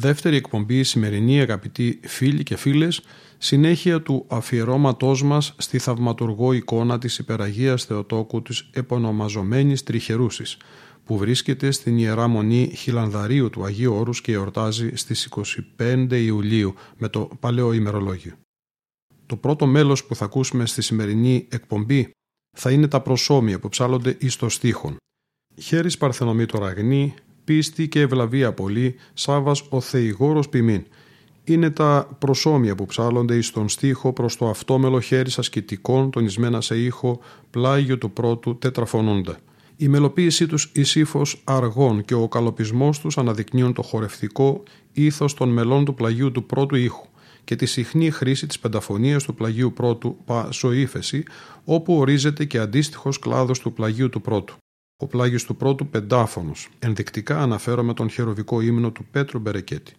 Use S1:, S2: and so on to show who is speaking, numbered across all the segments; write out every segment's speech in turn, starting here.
S1: Δεύτερη εκπομπή σημερινή αγαπητοί φίλοι και φίλες συνέχεια του αφιερώματός μας στη θαυματουργό εικόνα της υπεραγίας Θεοτόκου της επωνομαζομένης Τριχερούσης που βρίσκεται στην Ιερά Μονή Χιλανδαρίου του Αγίου Όρους και εορτάζει στις 25 Ιουλίου με το Παλαιό ημερολόγιο. Το πρώτο μέλος που θα ακούσουμε στη σημερινή εκπομπή θα είναι τα προσώμια που ψάλλονται εις το στίχον. Χέρις Παρθενομήτωρα Αγνή, πίστη και ευλαβία πολύ, Σάβας ο Θεηγόρος ποιμήν. Είναι τα προσώμια που ψάλλονται εις τον στίχο προς το αυτόμελο χέρι ασκητικών, τονισμένα σε ήχο, πλάγιο του πρώτου τετραφωνούντα. Η μελοποίησή τους εις ύφος αργών και ο καλοπισμός τους αναδεικνύουν το χορευτικό ήθος των μελών του πλαγίου του πρώτου ήχου και τη συχνή χρήση της πενταφωνίας του πλαγίου πρώτου πασοήφεση, όπου ορίζεται και αντίστοιχος κλάδος του πλαγίου του πρώτου. Ο πλάγιος του πρώτου πεντάφωνος. Ενδεικτικά αναφέρομαι τον χεροβικό ύμνο του Πέτρου Μπερεκέτη.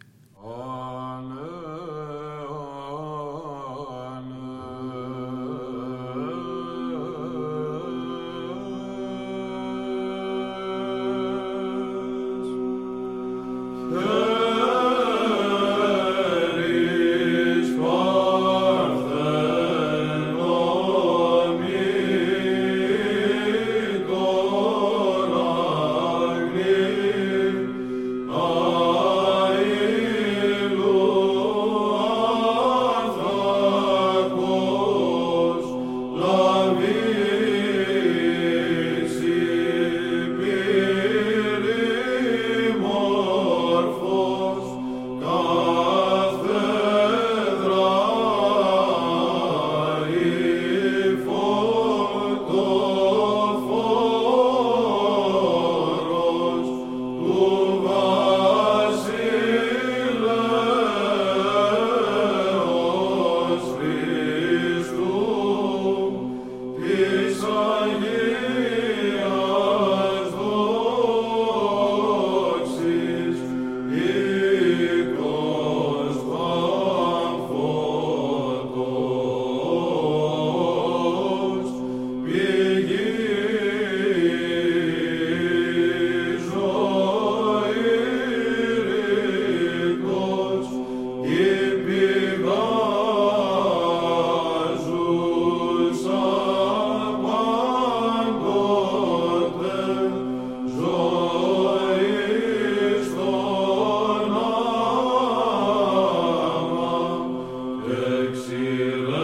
S1: exila.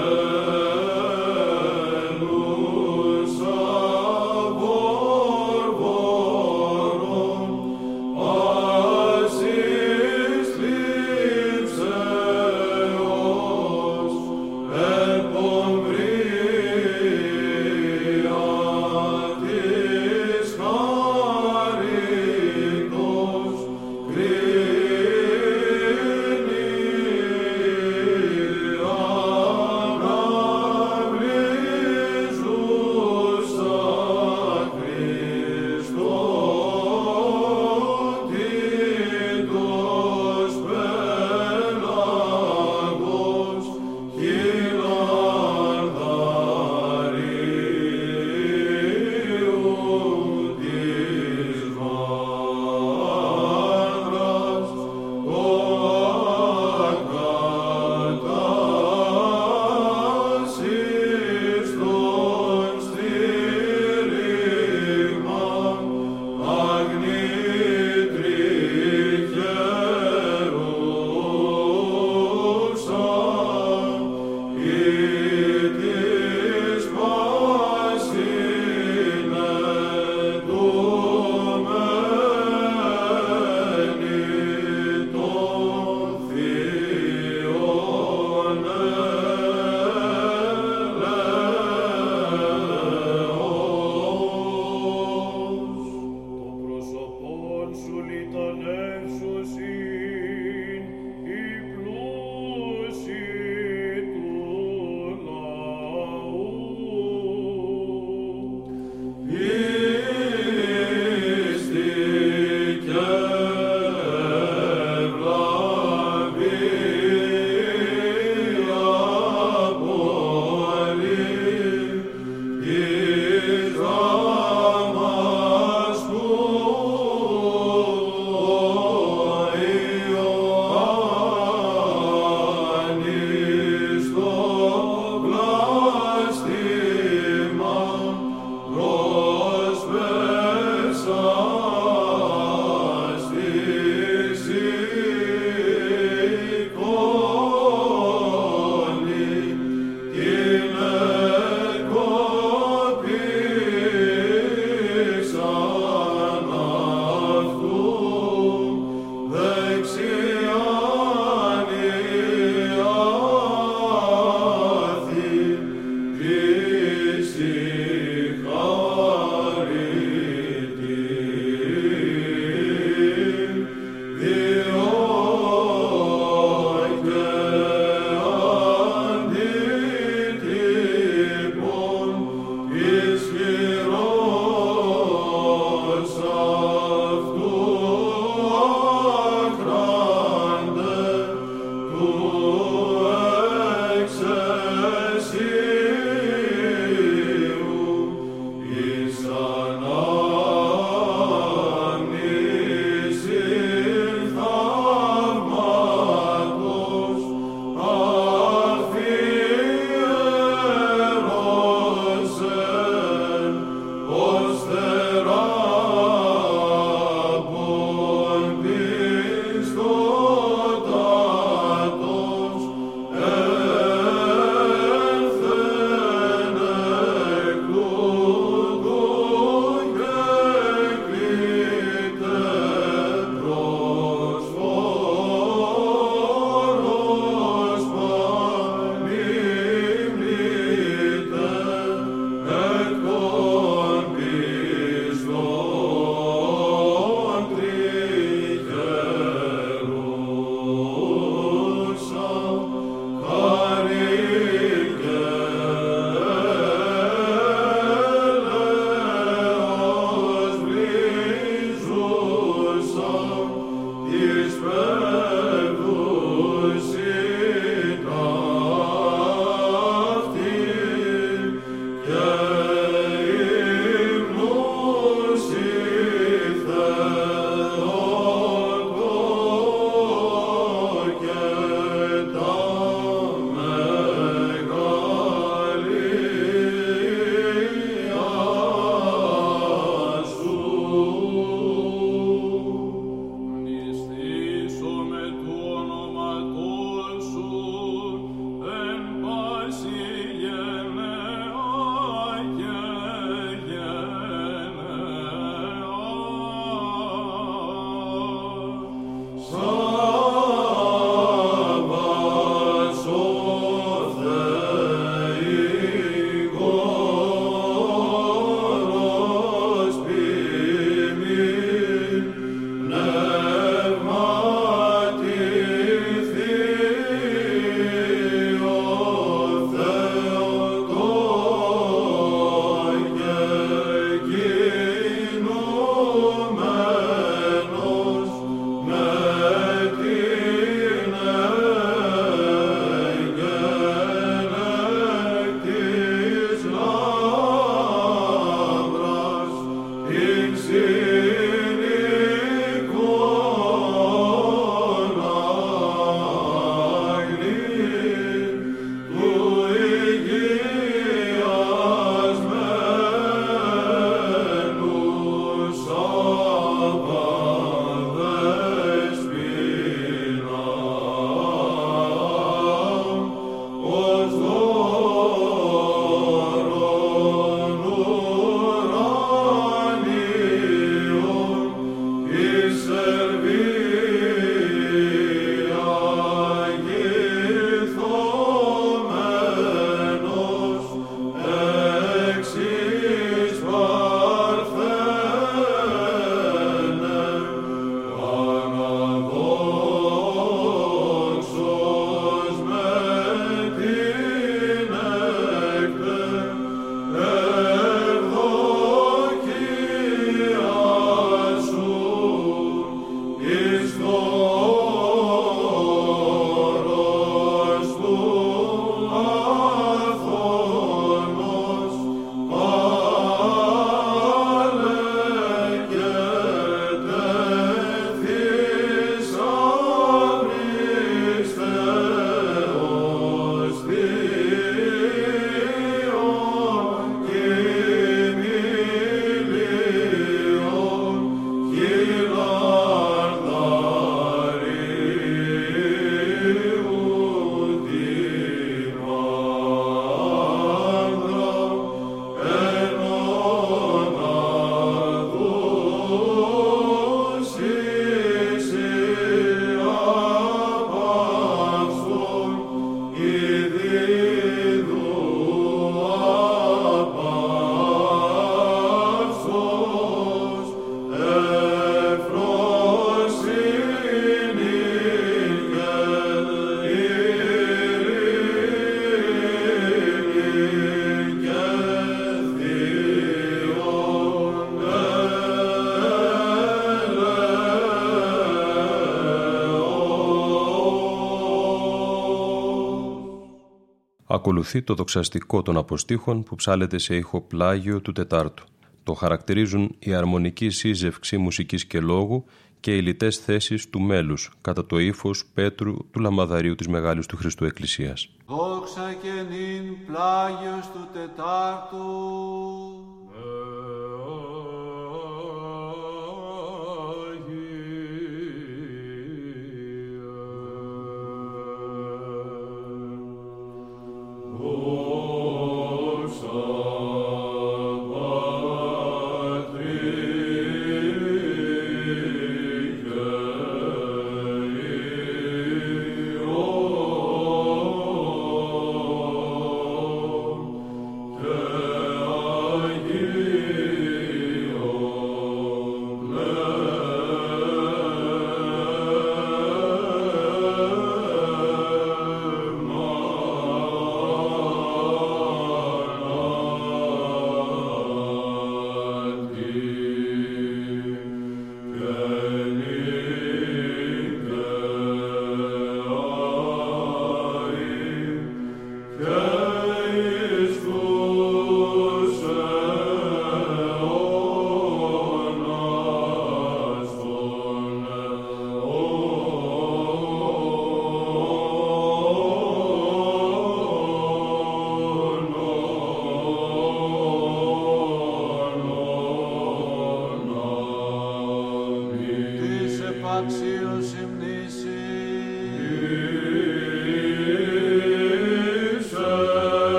S2: Ακολουθεί το δοξαστικό των αποστήχων που ψάλεται σε ήχο πλάγιο του Τετάρτου. Το χαρακτηρίζουν η αρμονική σύζευξη μουσικής και λόγου και οι λιτές θέσεις του μέλους κατά το ύφος Πέτρου του Λαμαδαρίου της Μεγάλης του Χριστού Εκκλησίας.
S1: Δόξα και νυν πλάγιος του Τετάρτου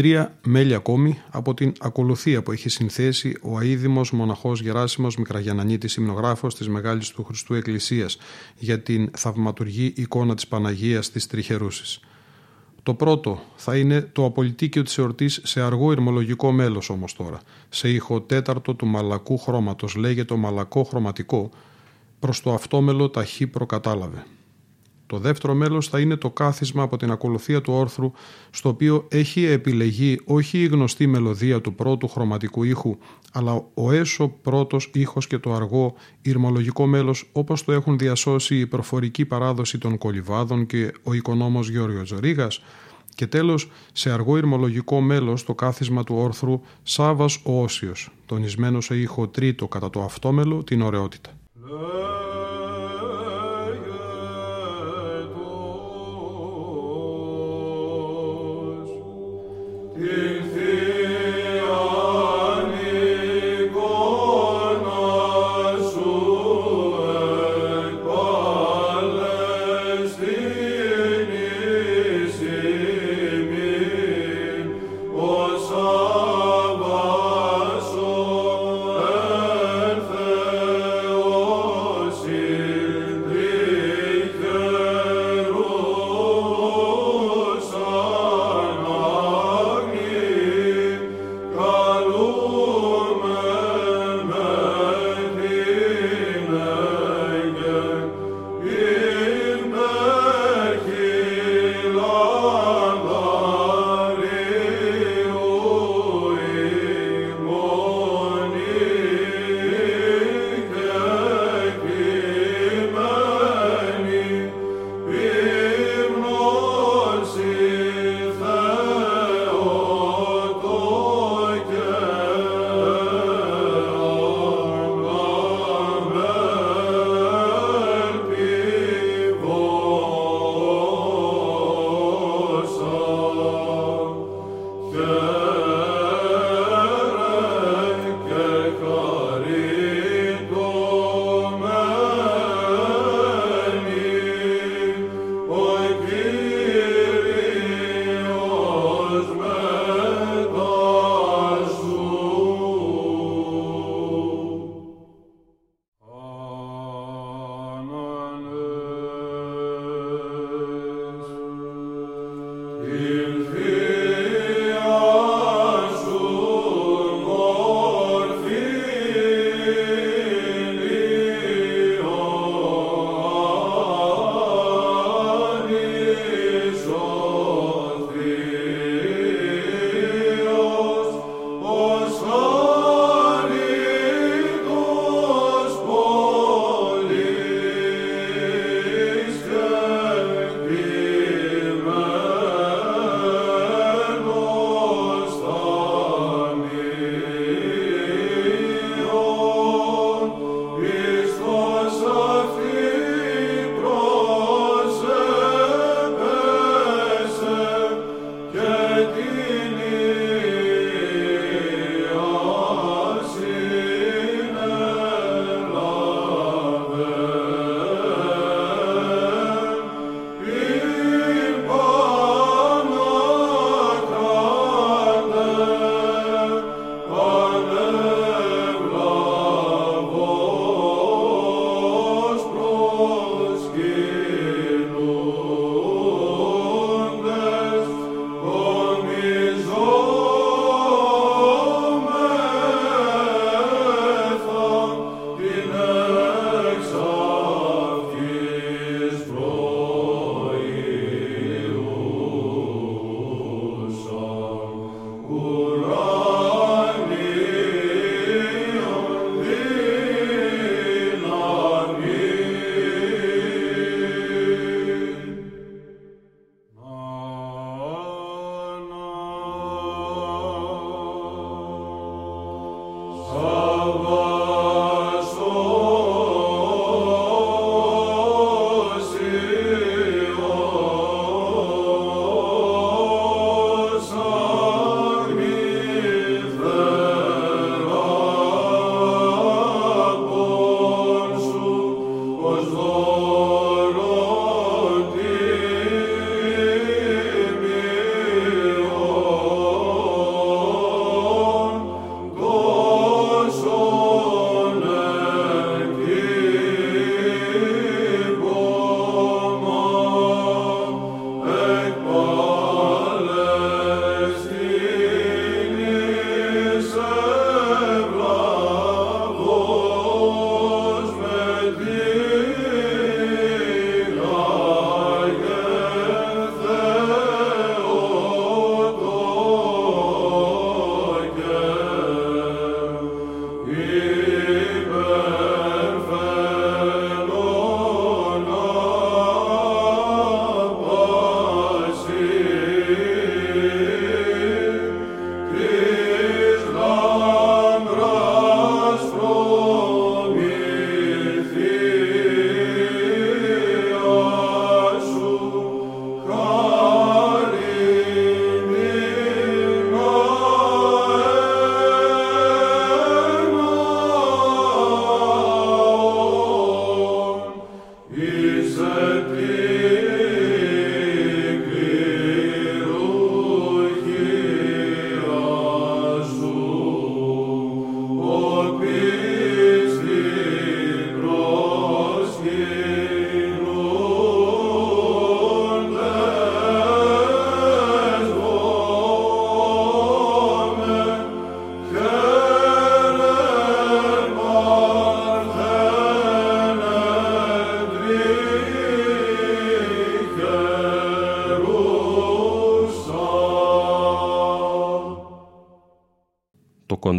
S3: τρία μέλη ακόμη από την ακολουθία που έχει συνθέσει ο αίδημος μοναχός Γεράσιμος Μικραγιανανίτης υμνογράφος της Μεγάλης του Χριστού Εκκλησίας για την θαυματουργή εικόνα της Παναγίας της Τριχερούσης. Το πρώτο θα είναι το απολυτίκιο της εορτής σε αργό ηρμολογικό μέλος όμως τώρα. Σε ήχο τέταρτο του μαλακού χρώματος λέγεται μαλακό χρωματικό προς το αυτόμελο ταχύ προκατάλαβε. Το δεύτερο μέλος θα είναι το κάθισμα από την ακολουθία του όρθρου, στο οποίο έχει επιλεγεί όχι η γνωστή μελωδία του πρώτου χρωματικού ήχου, αλλά ο έσω πρώτος ήχος και το αργό ηρμολογικό μέλος όπως το έχουν διασώσει η προφορική παράδοση των κολυβάδων και ο οικονόμος Γιώργος Ζωρίγας, και τέλος, σε αργό ηρμολογικό μέλος το κάθισμα του όρθρου Σάβας ο Όσιος, τονισμένο σε ήχο τρίτο κατά το αυτόμελο την ωραιότητα. Yeah.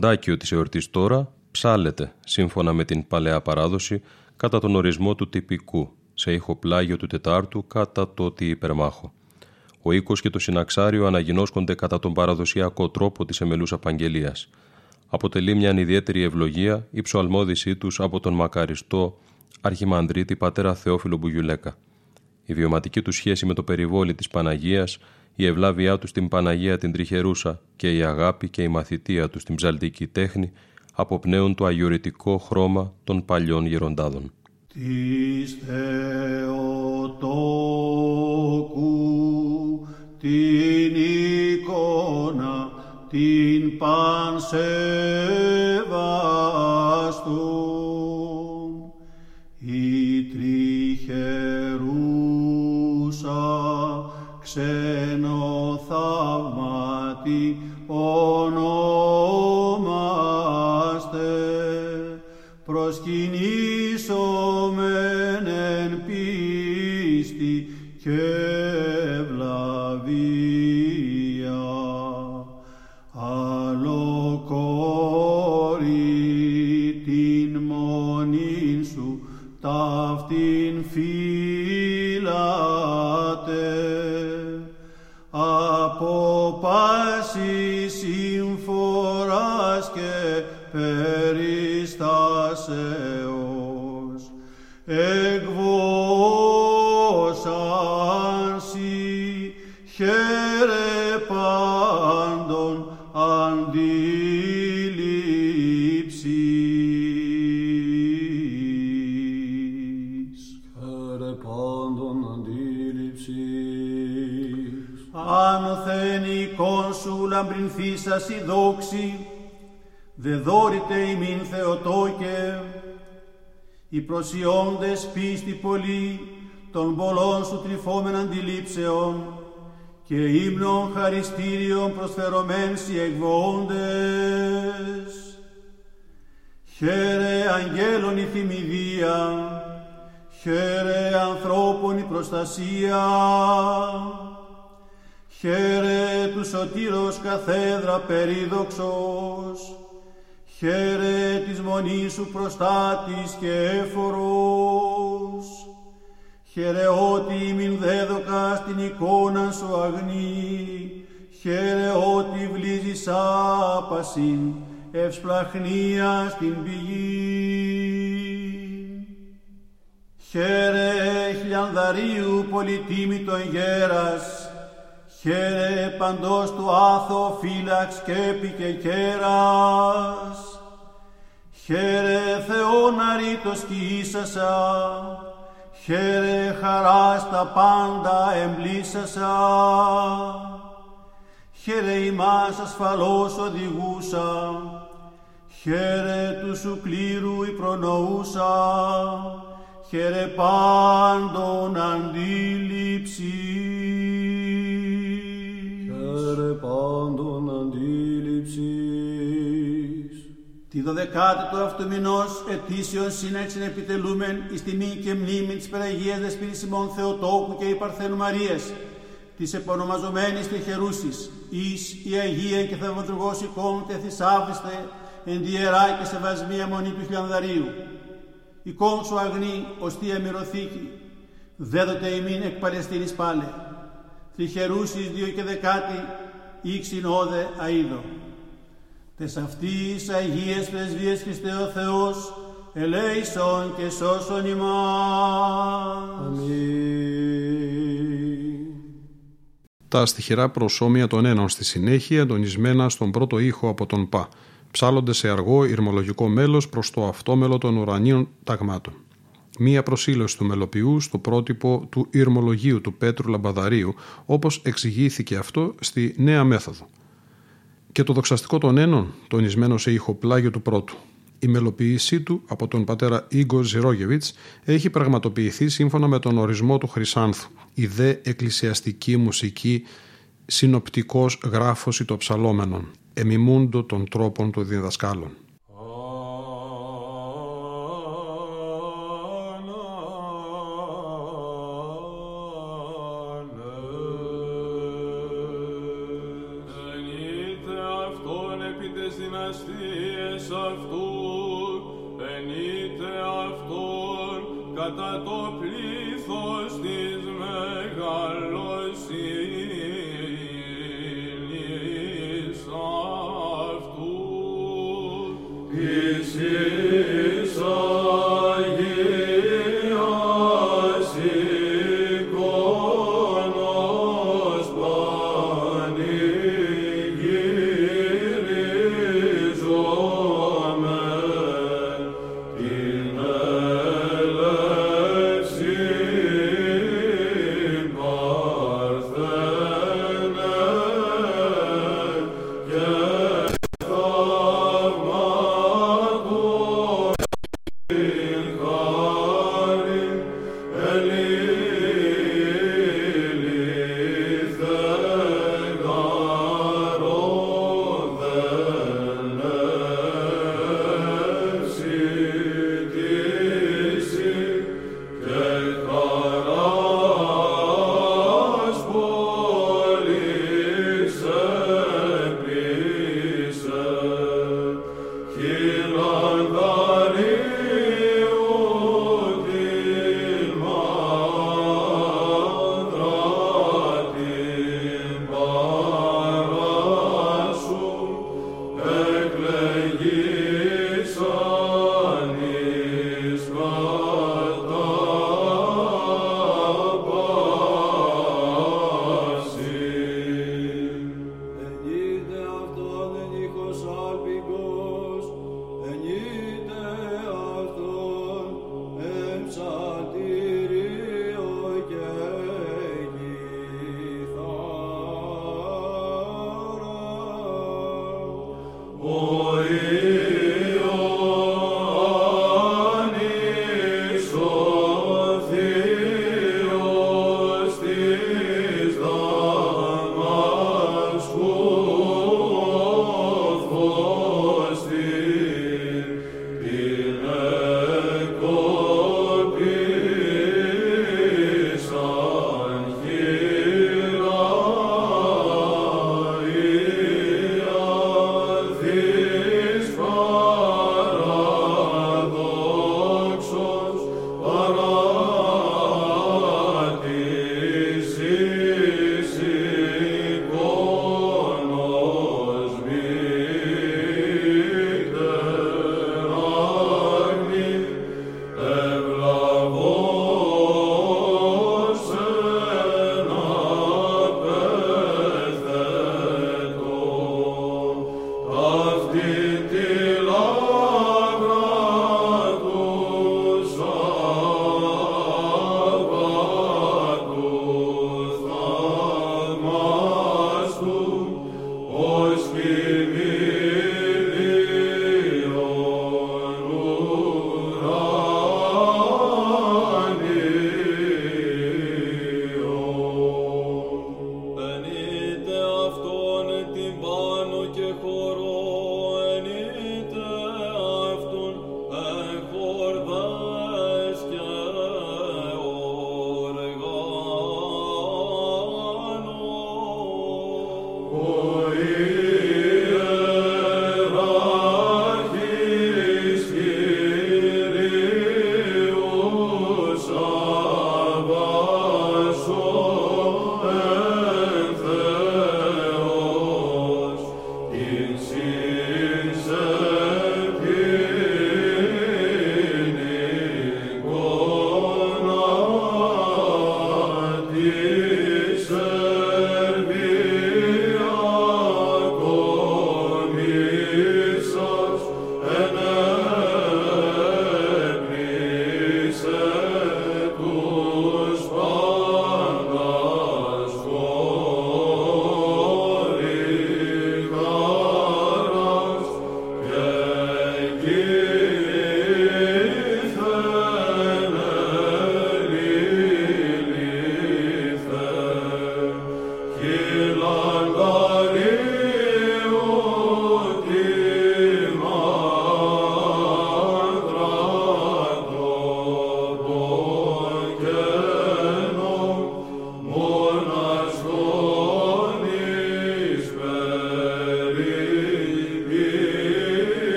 S2: Κοντάκιο της εορτής τώρα ψάλεται, σύμφωνα με την παλαιά παράδοση, κατά τον ορισμό του τυπικού, σε ηχοπλάγιο του Τετάρτου κατά το ότι υπερμάχο. Ο οίκος και το συναξάριο αναγινώσκονται κατά τον παραδοσιακό τρόπο της εμελούς απαγγελίας. Αποτελεί μια ιδιαίτερη ευλογία η ψωαλμόδησή τους από τον μακαριστό αρχιμανδρίτη πατέρα Θεόφιλο Μπουγιουλέκα. Η βιωματική του σχέση με το περιβόλι της Παναγίας η ευλάβειά τους στην Παναγία την Τριχερούσα και η αγάπη και η μαθητεία τους στην ψαλτική τέχνη αποπνέουν το αγιορητικό χρώμα των παλιών γεροντάδων.
S4: Της Θεοτόκου την εικόνα την πανσεβαστούν Oh no. Και περιστάσεως εκβόσανσι χαίρε πάντων αντίληψης.
S5: Χαίρε πάντων αντίληψης.
S4: Άνωθεν εικόν σου λαμπρινθήσας η δόξη, δε δόρητε ημίν Θεοτόκε, οι προσιόντες πίστη πολύ των πολλών σου τρυφόμεν αντιλήψεων και ύμνων χαριστήριων προσφερωμένς οι εκβόντες. Χαίρε αγγέλων η θυμηδία, χαίρε ανθρώπων η προστασία, χαίρε τους σωτήρος καθέδρα περίδοξος, χαίρε της μονής σου προστάτης και έφορος, χαίρε ότι μην δέδοκα στην εικόνα σου αγνή, χαίρε ότι βλίζεις άπασιν, ευσπλαχνία στην πηγή. Χαίρε χιλιανδαρίου πολυτίμητον γέρας, χαίρε παντός του άθο φύλαξ και και κέρας. Χαίρε Θεόν αρήτος σκίσασα, χαίρε χαράς στα πάντα εμπλήσασα. Χαίρε ημάς ασφαλώς οδηγούσα, χαίρε τους σου κλήρου η προνοούσα, χαίρε πάντων αντίληψη. Τη δωδεκάτη του αυτού μηνός ετήσιον σύναξιν επιτελούμεν εις τιμή και μνήμη της Περαγίας Δεσποινής ημών Θεοτόκου και η Παρθένου Μαρίας, της επωνομαζομένης τριχερούσης, εις η Αγία και Θαυματουργός εικόν και θησάβριστε εν τη Ιερά και σεβασμία μονή του Χιλιανδαρίου. Εικόν σου αγνή ως θεία μυροθήκη, δέδοτε ημίν εκ Παλαιστίνης πάλε. Τριχερούσης δύο και δεκάτη, ήξιν όδε αίδο. Τες αυτής Αγίες Πρεσβείες Χριστέ ο Θεός, ελέησον και σώσον ημάς.
S5: Αμήν.
S3: Τα στοιχειρά προσώμια των ένων στη συνέχεια τονισμένα στον πρώτο ήχο από τον Πα, ψάλλονται σε αργό ηρμολογικό μέλος προς το αυτόμελο των ουρανίων ταγμάτων. Μία προσήλωση του μελοποιού στο πρότυπο του ηρμολογίου του Πέτρου Λαμπαδαρίου, όπως εξηγήθηκε αυτό στη νέα μέθοδο. Και το δοξαστικό των ένων, τονισμένο σε ηχοπλάγιο του πρώτου.
S1: Η μελοποίησή του από τον πατέρα Ίγκο Ζιρόγεβιτς έχει πραγματοποιηθεί σύμφωνα με τον ορισμό του Χρυσάνθου. Η δε εκκλησιαστική μουσική συνοπτικός γράφωση των ψαλόμενων, εμιμούντο των τρόπων των διδασκάλων.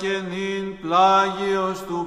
S1: Και νυν πλάγιος του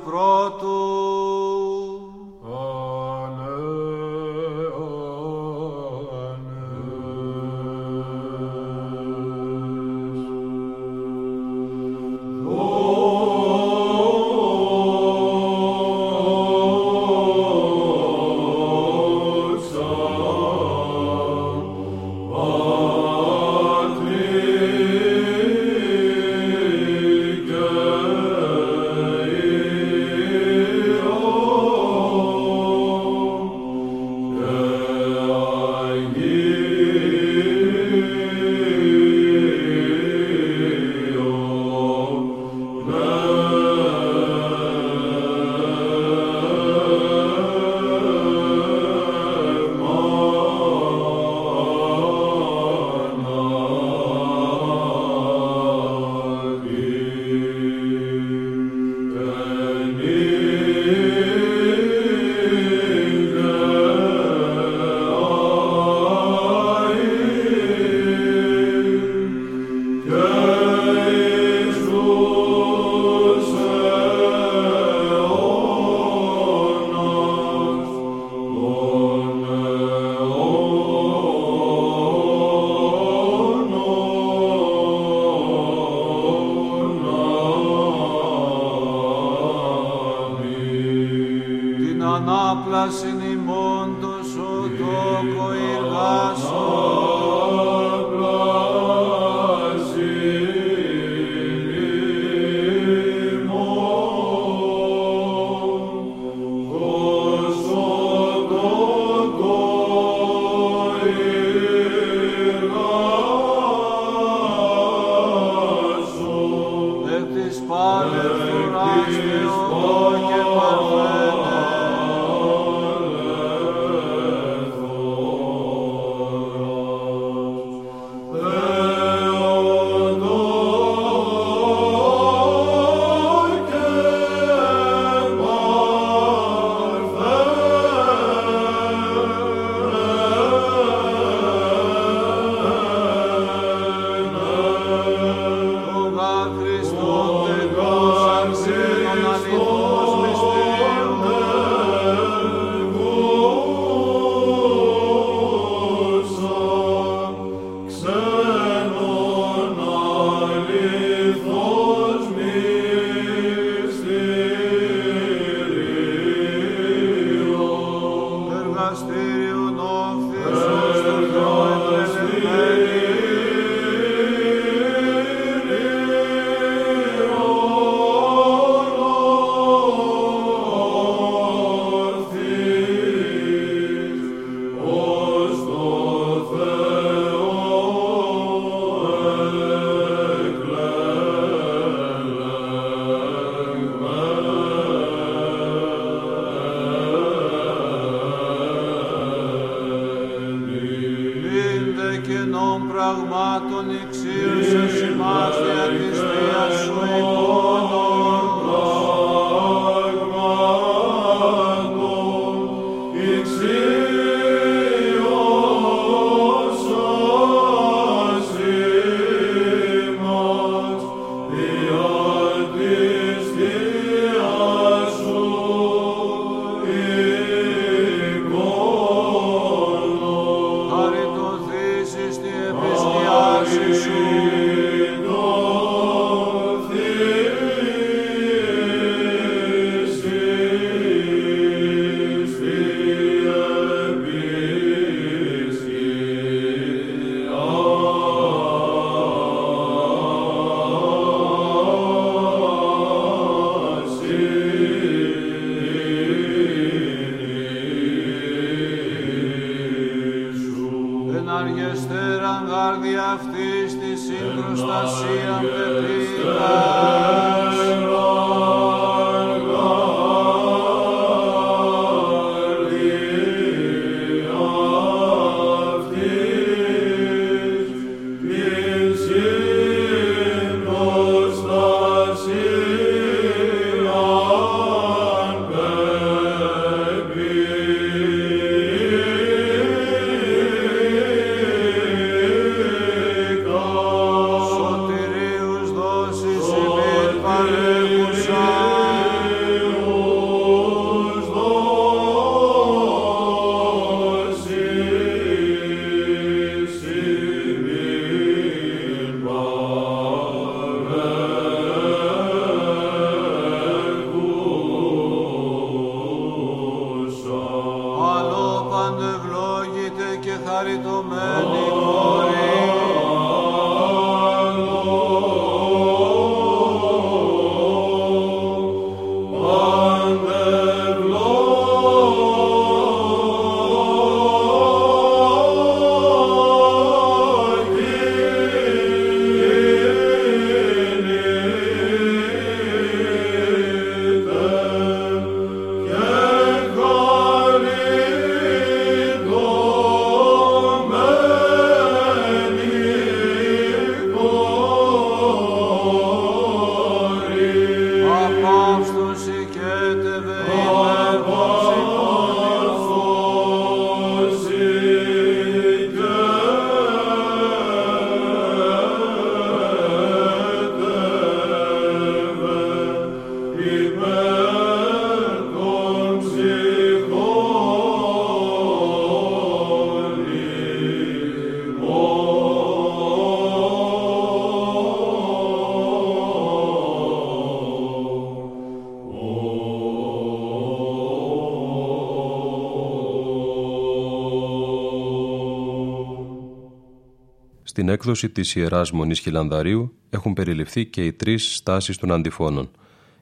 S2: έκδοση της Ιεράς Μονής Χιλανδαρίου έχουν περιληφθεί και οι τρεις στάσεις των αντιφώνων.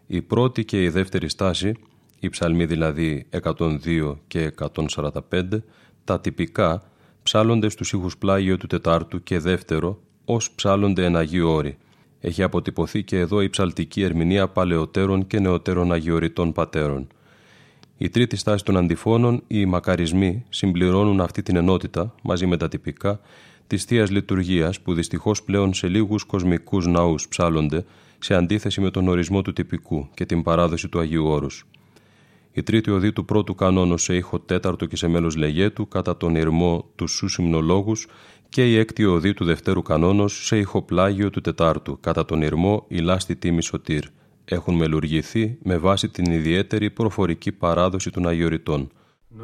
S2: Η πρώτη και η δεύτερη στάση, η ψαλμή δηλαδή 102 και 145, τα τυπικά ψάλλονται στους ήχους πλάγιο του Τετάρτου και δεύτερο ως ψάλλονται εν Αγίου Όρη. Έχει αποτυπωθεί και εδώ η ψαλτική ερμηνεία παλαιότερων και νεωτέρων αγιοριτών πατέρων. Η τρίτη στάση των αντιφώνων, οι μακαρισμοί, συμπληρώνουν αυτή την ενότητα μαζί με τα τυπικά τη θεία λειτουργίας που δυστυχώς πλέον σε λίγους κοσμικούς ναούς ψάλλονται σε αντίθεση με τον ορισμό του τυπικού και την παράδοση του Αγίου Όρους. Η τρίτη οδή του πρώτου κανόνου σε ήχο τέταρτο και σε μέλος λεγέτου κατά τον ηρμό του σου συμνολόγους και η έκτη οδή του δευτέρου κανόνου σε ήχο πλάγιο του τετάρτου κατά τον ηρμό η λάστη τίμη σωτήρ. Έχουν μελουργηθεί με βάση την ιδιαίτερη προφορική παράδοση των Αγιοριτών. Ναι.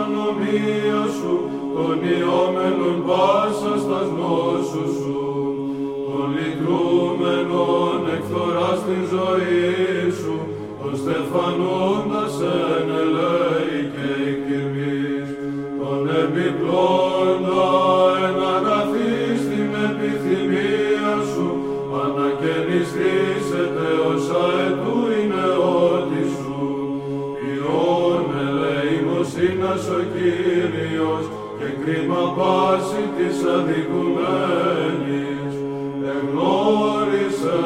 S1: ανομία σου, τον ιόμενον πάσα στα γνώσου σου, τον λυτρούμενον εκθοράς στην ζωή σου, τον στεφανούντας εν ο Κύριος και κρίμα πάση της αδικουμένης. Εγνώρισε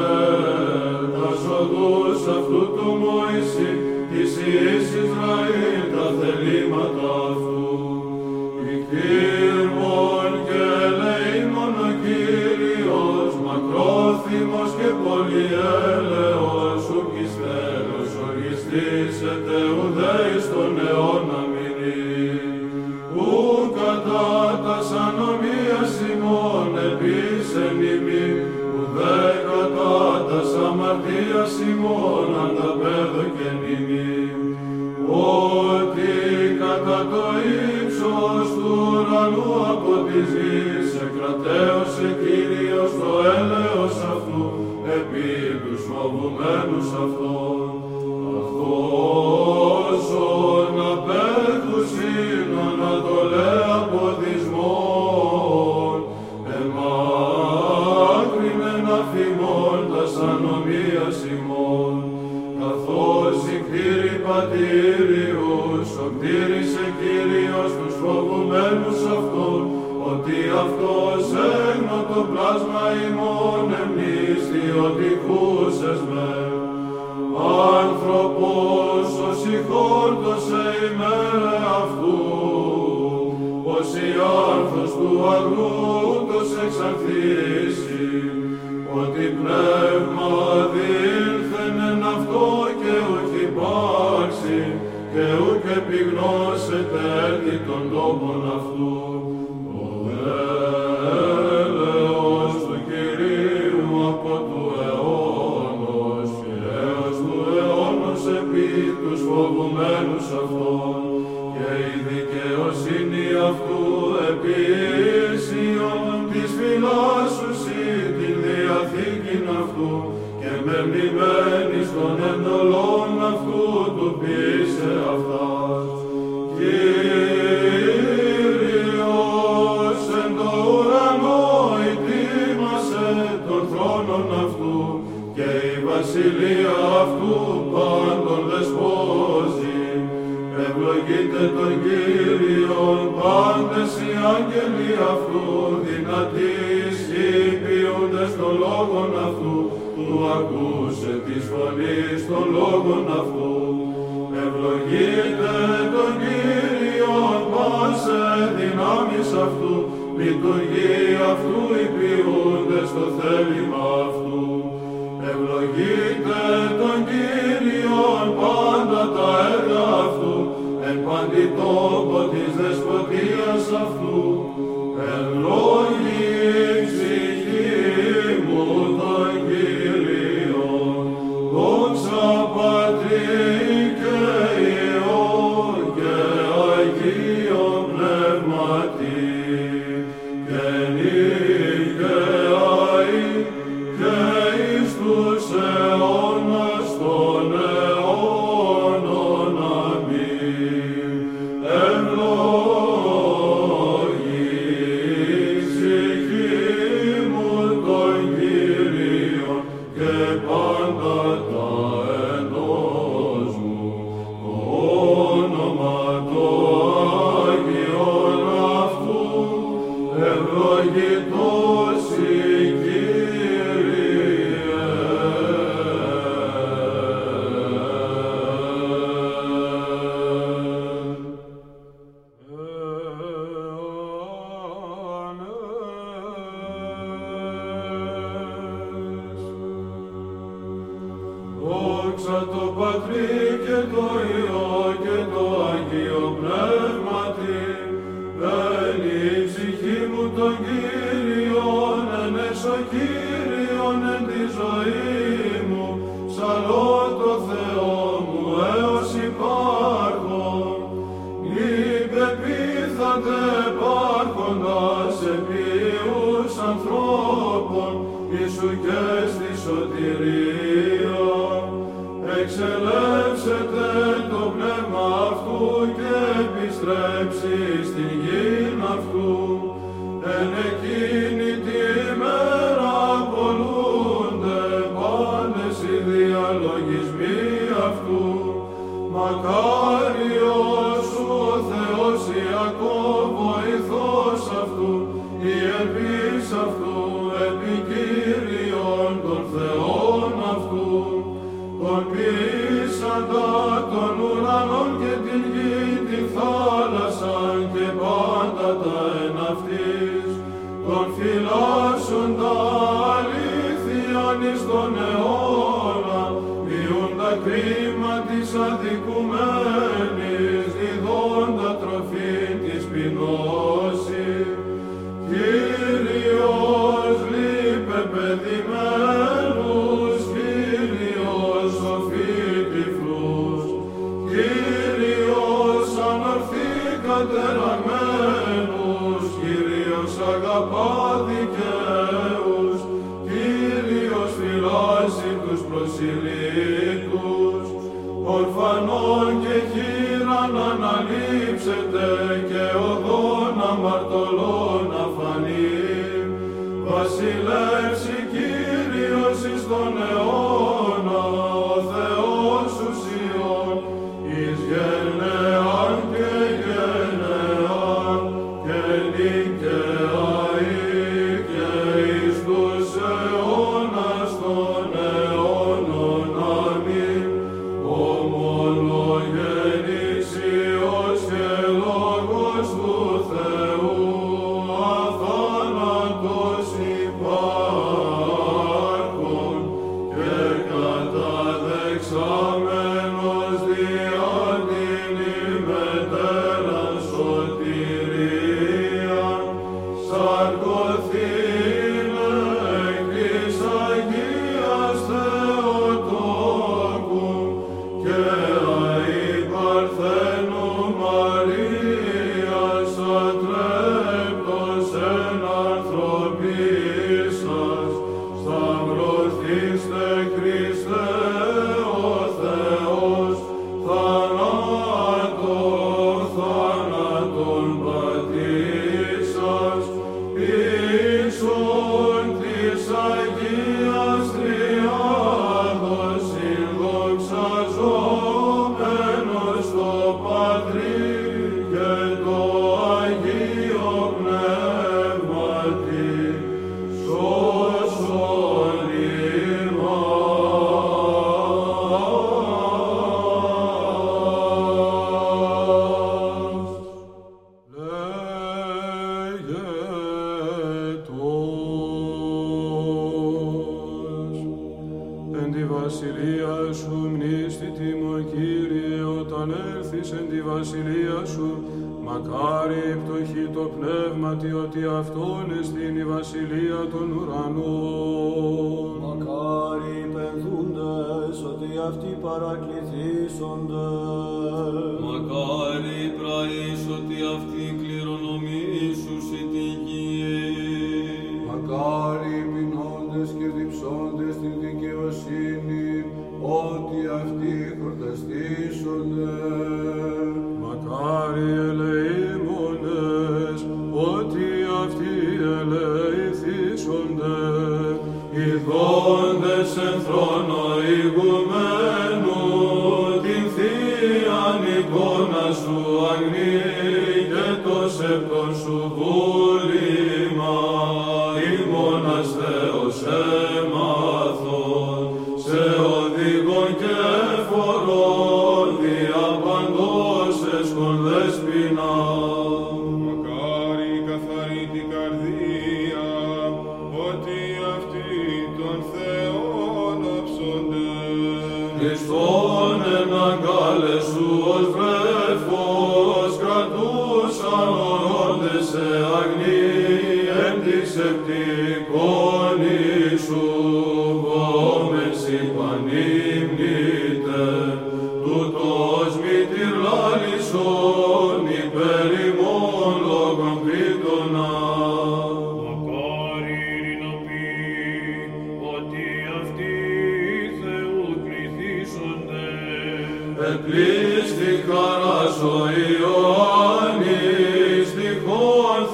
S1: τα οδούς αυτού του Μωυσή, της Ιης Ισραήλ τα θελήματα αυτού. Η κύρμον και ελεήμον ο Κύριος, μακρόθυμος και πολυέλεος, σου πιστέλος οργιστήσετε ουδέη στον αιώνα βασιλεία αυτού πάντων δεσπόζει. Ευλογείτε τον Κύριον πάντες οι άγγελοι αυτού δυνατοί ποιούντες των λόγων αυτού του ακούσε της φωνής των λόγων αυτού. Ευλογείτε τον Κύριον πάσε δυνάμεις αυτού, λειτουργεί αυτού οι ποιούντες το θέλημα αυτού. Ευλογείτε τον Κύριον πάντα τα το Πατρί και το Amen. Βασιλεύσει Κύριος εις τον αιώνα. σου μνήστητιμο Κύριε όταν έλθεις εν τη βασιλεία σου μακάρι πτωχή το πνεύματι ότι αυτόν εστίν η βασιλεία των ουρανών.
S6: Μακάρι πενθούντες ότι αυτοί παρακληθήσονται.
S7: Μακάρι πραείς ότι αυτοί κληρονομήσουσι τη γη.
S5: Μακάρι πεινώντες και διψώντες την δικαιοσύνη ότι αυτοί
S1: προτεστήσονται.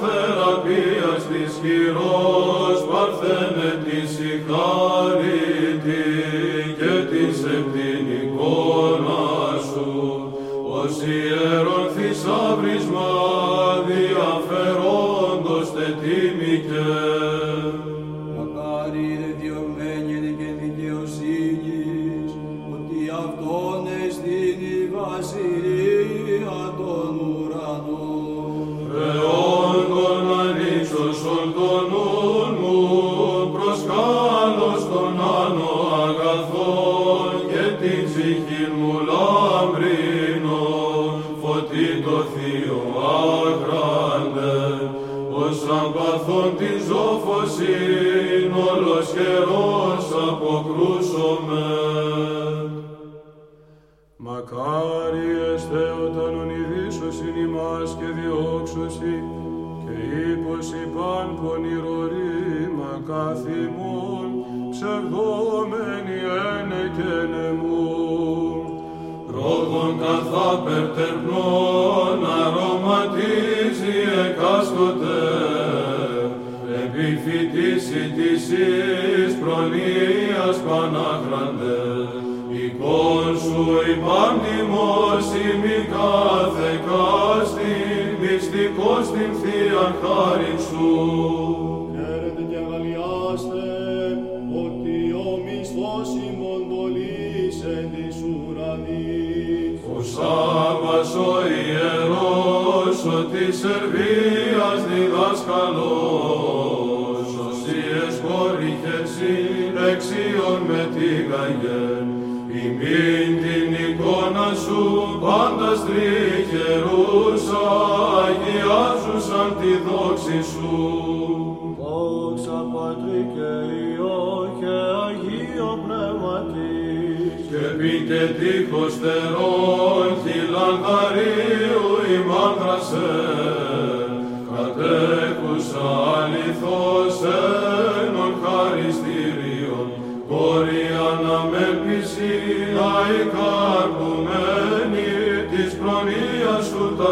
S7: θεραπείας της χειρός. Μην την εικόνα σου πάντας στριχερούσα, αγιάζουσαν τη δόξη σου. Δόξα Πατρί και
S1: Υιό και Αγίο Πνεύματι.
S7: Και πείτε τείχος
S1: τερών, η ημάν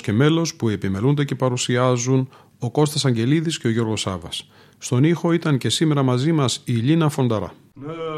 S1: και μέλος που επιμελούνται και παρουσιάζουν ο Κώστας Αγγελίδης και ο Γιώργος Σάβας. Στον ήχο ήταν και σήμερα μαζί μας η Λίνα Φονταρά. Ναι, ναι, ναι.